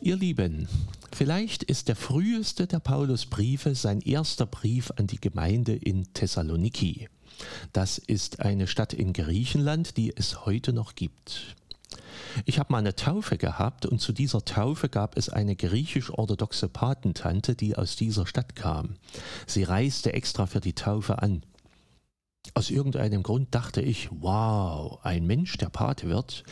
Ihr Lieben, vielleicht ist der früheste der Paulusbriefe sein erster Brief an die Gemeinde in Thessaloniki. Das ist eine Stadt in Griechenland, die es heute noch gibt. Ich habe mal eine Taufe gehabt und zu dieser Taufe gab es eine griechisch-orthodoxe Patentante, die aus dieser Stadt kam. Sie reiste extra für die Taufe an. Aus irgendeinem Grund dachte ich, wow, ein Mensch, der Pate wird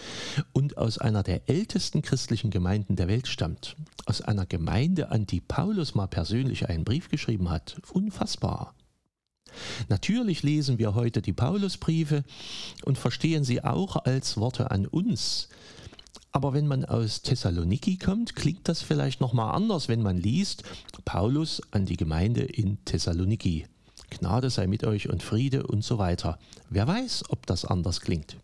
und aus einer der ältesten christlichen Gemeinden der Welt stammt. Aus einer Gemeinde, an die Paulus mal persönlich einen Brief geschrieben hat. Unfassbar. Natürlich lesen wir heute die Paulusbriefe und verstehen sie auch als Worte an uns. Aber wenn man aus Thessaloniki kommt, klingt das vielleicht nochmal anders, wenn man liest Paulus an die Gemeinde in Thessaloniki. Gnade sei mit euch und Friede und so weiter. Wer weiß, ob das anders klingt.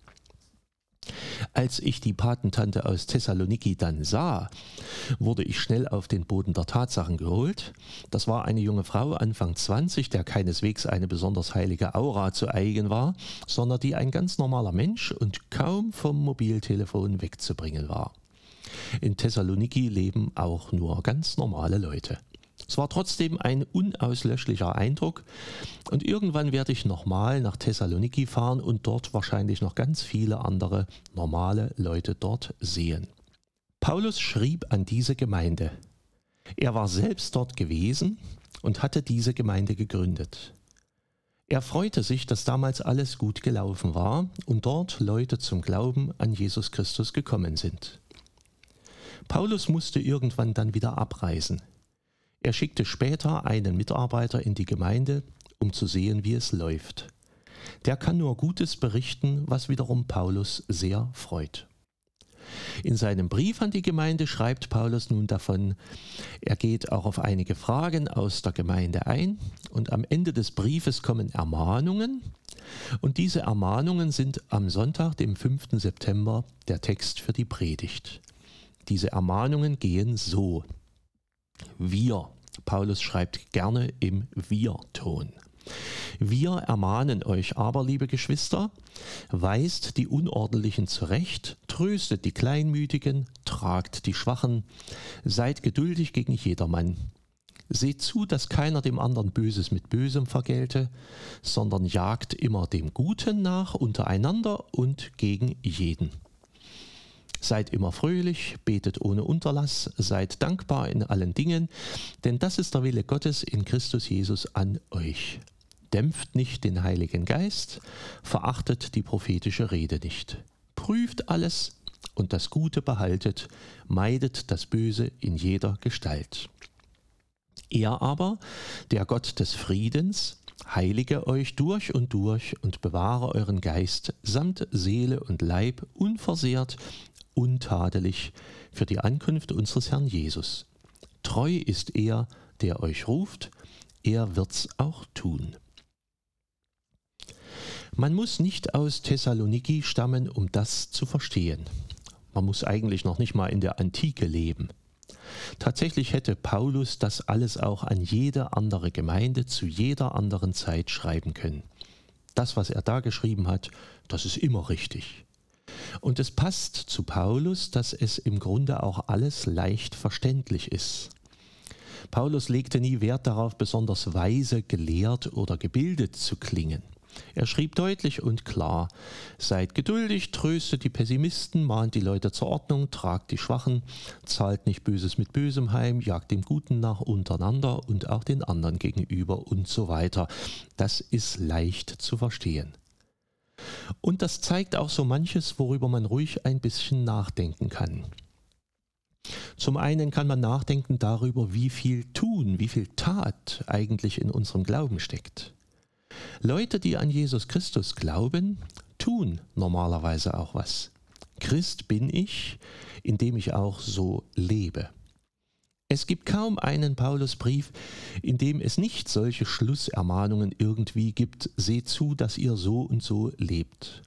Als ich die Patentante aus Thessaloniki dann sah, wurde ich schnell auf den Boden der Tatsachen geholt. Das war eine junge Frau, Anfang 20, der keineswegs eine besonders heilige Aura zu eigen war, sondern die ein ganz normaler Mensch und kaum vom Mobiltelefon wegzubringen war. In Thessaloniki leben auch nur ganz normale Leute. Es war trotzdem ein unauslöschlicher Eindruck und irgendwann werde ich nochmal nach Thessaloniki fahren und dort wahrscheinlich noch ganz viele andere normale Leute dort sehen. Paulus schrieb an diese Gemeinde. Er war selbst dort gewesen und hatte diese Gemeinde gegründet. Er freute sich, dass damals alles gut gelaufen war und dort Leute zum Glauben an Jesus Christus gekommen sind. Paulus musste irgendwann dann wieder abreisen. Er schickte später einen Mitarbeiter in die Gemeinde, um zu sehen, wie es läuft. Der kann nur Gutes berichten, was wiederum Paulus sehr freut. In seinem Brief an die Gemeinde schreibt Paulus nun davon, er geht auch auf einige Fragen aus der Gemeinde ein und am Ende des Briefes kommen Ermahnungen und diese Ermahnungen sind am Sonntag, dem 5. September, der Text für die Predigt. Diese Ermahnungen gehen so. Wir, Paulus schreibt gerne im Wir-Ton. Wir ermahnen euch aber, liebe Geschwister, weist die Unordentlichen zurecht, tröstet die Kleinmütigen, tragt die Schwachen, seid geduldig gegen jedermann. Seht zu, dass keiner dem anderen Böses mit Bösem vergelte, sondern jagt immer dem Guten nach untereinander und gegen jeden. Seid immer fröhlich, betet ohne Unterlass, seid dankbar in allen Dingen, denn das ist der Wille Gottes in Christus Jesus an euch. Dämpft nicht den Heiligen Geist, verachtet die prophetische Rede nicht. Prüft alles und das Gute behaltet, meidet das Böse in jeder Gestalt. Er aber, der Gott des Friedens, heilige euch durch und durch und bewahre euren Geist samt Seele und Leib unversehrt untadelig für die Ankunft unseres Herrn Jesus. Treu ist er, der euch ruft, er wird's auch tun. Man muss nicht aus Thessaloniki stammen, um das zu verstehen. Man muss eigentlich noch nicht mal in der Antike leben. Tatsächlich hätte Paulus das alles auch an jede andere Gemeinde zu jeder anderen Zeit schreiben können. Das, was er da geschrieben hat, das ist immer richtig. Und es passt zu Paulus, dass es im Grunde auch alles leicht verständlich ist. Paulus legte nie Wert darauf, besonders weise, gelehrt oder gebildet zu klingen. Er schrieb deutlich und klar, seid geduldig, tröstet die Pessimisten, mahnt die Leute zur Ordnung, tragt die Schwachen, zahlt nicht Böses mit Bösem heim, jagt dem Guten nach untereinander und auch den anderen gegenüber und so weiter. Das ist leicht zu verstehen. Und das zeigt auch so manches, worüber man ruhig ein bisschen nachdenken kann. Zum einen kann man nachdenken darüber, wie viel Tun, wie viel Tat eigentlich in unserem Glauben steckt. Leute, die an Jesus Christus glauben, tun normalerweise auch was. Christ bin ich, indem ich auch so lebe. Es gibt kaum einen Paulusbrief, in dem es nicht solche Schlussermahnungen irgendwie gibt, seht zu, dass ihr so und so lebt.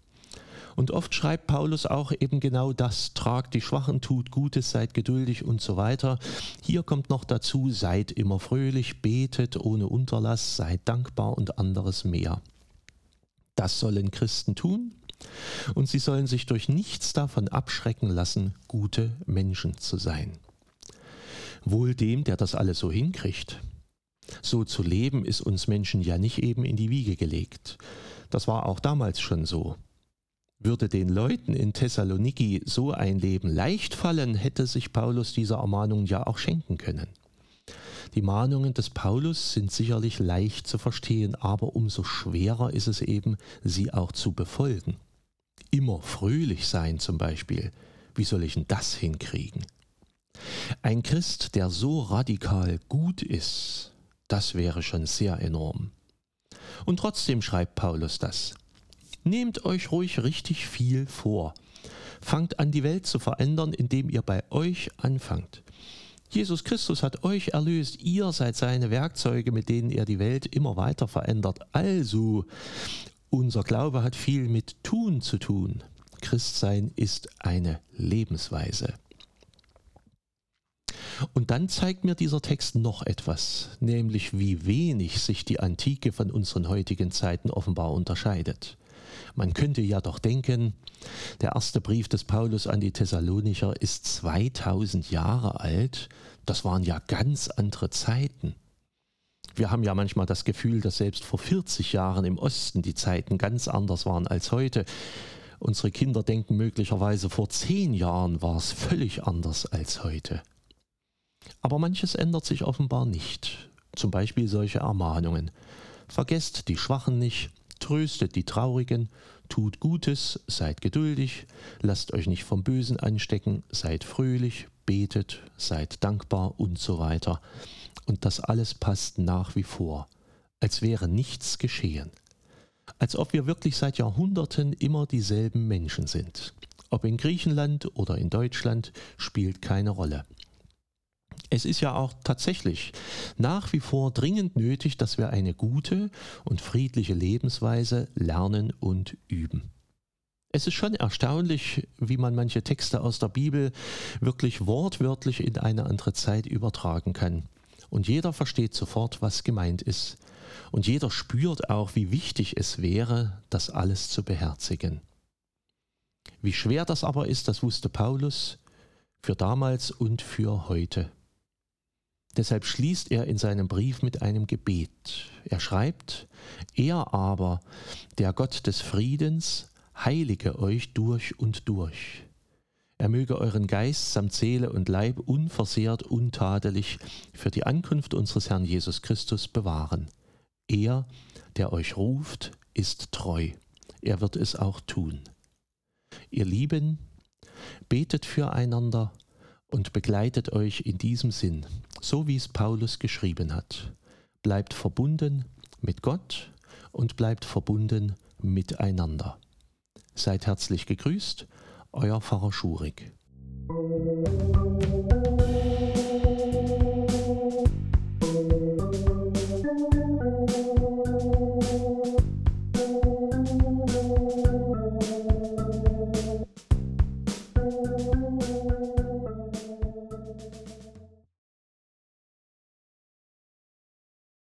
Und oft schreibt Paulus auch eben genau das, tragt die Schwachen, tut Gutes, seid geduldig und so weiter. Hier kommt noch dazu, seid immer fröhlich, betet ohne Unterlass, seid dankbar und anderes mehr. Das sollen Christen tun und sie sollen sich durch nichts davon abschrecken lassen, gute Menschen zu sein. Wohl dem, der das alles so hinkriegt. So zu leben ist uns Menschen ja nicht eben in die Wiege gelegt. Das war auch damals schon so. Würde den Leuten in Thessaloniki so ein Leben leicht fallen, hätte sich Paulus dieser Ermahnung ja auch schenken können. Die Mahnungen des Paulus sind sicherlich leicht zu verstehen, aber umso schwerer ist es eben, sie auch zu befolgen. Immer fröhlich sein zum Beispiel, wie soll ich denn das hinkriegen? Ein Christ, der so radikal gut ist, das wäre schon sehr enorm. Und trotzdem schreibt Paulus das. Nehmt euch ruhig richtig viel vor. Fangt an, die Welt zu verändern, indem ihr bei euch anfangt. Jesus Christus hat euch erlöst, ihr seid seine Werkzeuge, mit denen er die Welt immer weiter verändert. Also, unser Glaube hat viel mit Tun zu tun. Christsein ist eine Lebensweise. Und dann zeigt mir dieser Text noch etwas, nämlich wie wenig sich die Antike von unseren heutigen Zeiten offenbar unterscheidet. Man könnte ja doch denken, der erste Brief des Paulus an die Thessalonicher ist 2000 Jahre alt. Das waren ja ganz andere Zeiten. Wir haben ja manchmal das Gefühl, dass selbst vor 40 Jahren im Osten die Zeiten ganz anders waren als heute. Unsere Kinder denken möglicherweise, vor zehn Jahren war es völlig anders als heute. Aber manches ändert sich offenbar nicht. Zum Beispiel solche Ermahnungen. Vergesst die Schwachen nicht, tröstet die Traurigen, tut Gutes, seid geduldig, lasst euch nicht vom Bösen anstecken, seid fröhlich, betet, seid dankbar und so weiter. Und das alles passt nach wie vor, als wäre nichts geschehen. Als ob wir wirklich seit Jahrhunderten immer dieselben Menschen sind. Ob in Griechenland oder in Deutschland spielt keine Rolle. Es ist ja auch tatsächlich nach wie vor dringend nötig, dass wir eine gute und friedliche Lebensweise lernen und üben. Es ist schon erstaunlich, wie man manche Texte aus der Bibel wirklich wortwörtlich in eine andere Zeit übertragen kann. Und jeder versteht sofort, was gemeint ist. Und jeder spürt auch, wie wichtig es wäre, das alles zu beherzigen. Wie schwer das aber ist, das wusste Paulus für damals und für heute. Deshalb schließt er in seinem Brief mit einem Gebet. Er schreibt, Er aber, der Gott des Friedens, heilige euch durch und durch. Er möge euren Geist samt Seele und Leib unversehrt, untadelig für die Ankunft unseres Herrn Jesus Christus bewahren. Er, der euch ruft, ist treu. Er wird es auch tun. Ihr Lieben, betet füreinander und begleitet euch in diesem Sinn, so wie es Paulus geschrieben hat. Bleibt verbunden mit Gott und bleibt verbunden miteinander. Seid herzlich gegrüßt, euer Pfarrer Schurig. Musik